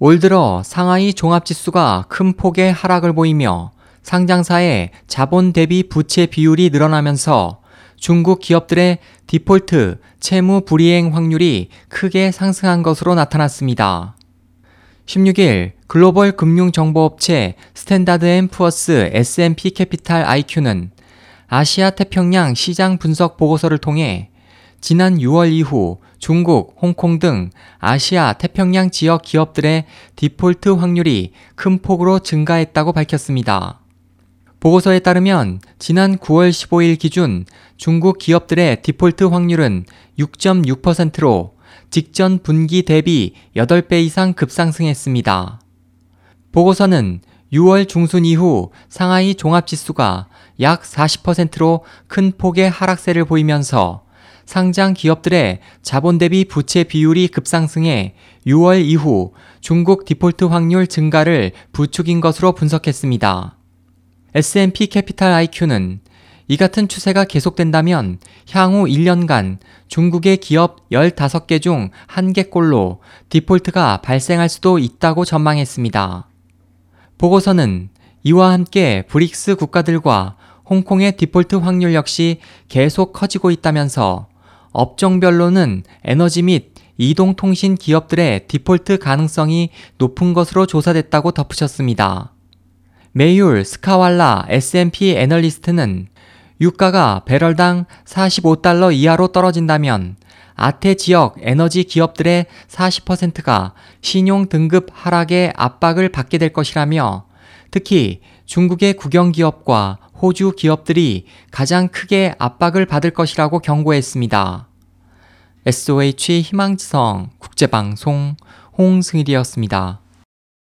올 들어 상하이 종합지수가 큰 폭의 하락을 보이며 상장사의 자본 대비 부채 비율이 늘어나면서 중국 기업들의 디폴트 채무 불이행 확률이 크게 상승한 것으로 나타났습니다. 16일 글로벌 금융정보업체 스탠다드 앤 푸어스 S&P 캐피탈 IQ는 아시아 태평양 시장 분석 보고서를 통해 지난 6월 이후 중국, 홍콩 등 아시아 태평양 지역 기업들의 디폴트 확률이 큰 폭으로 증가했다고 밝혔습니다. 보고서에 따르면 지난 9월 15일 기준 중국 기업들의 디폴트 확률은 6.6%로 직전 분기 대비 8배 이상 급상승했습니다. 보고서는 6월 중순 이후 상하이 종합지수가 약 40%로 큰 폭의 하락세를 보이면서 상장 기업들의 자본 대비 부채 비율이 급상승해 6월 이후 중국 디폴트 확률 증가를 부추긴 것으로 분석했습니다. S&P 캐피탈 IQ는 이 같은 추세가 계속된다면 향후 1년간 중국의 기업 15개 중 1개꼴로 디폴트가 발생할 수도 있다고 전망했습니다. 보고서는 이와 함께 브릭스 국가들과 홍콩의 디폴트 확률 역시 계속 커지고 있다면서 업종별로는 에너지 및 이동통신 기업들의 디폴트 가능성이 높은 것으로 조사됐다고 덧붙였습니다. 메이율 스카왈라 S&P 애널리스트는 유가가 배럴당 45달러 이하로 떨어진다면 아태 지역 에너지 기업들의 40%가 신용 등급 하락의 압박을 받게 될 것이라며 특히 중국의 국영 기업과 호주 기업들이 가장 크게 압박을 받을 것이라고 경고했습니다. SOH 희망지성 국제방송 홍승일이었습니다.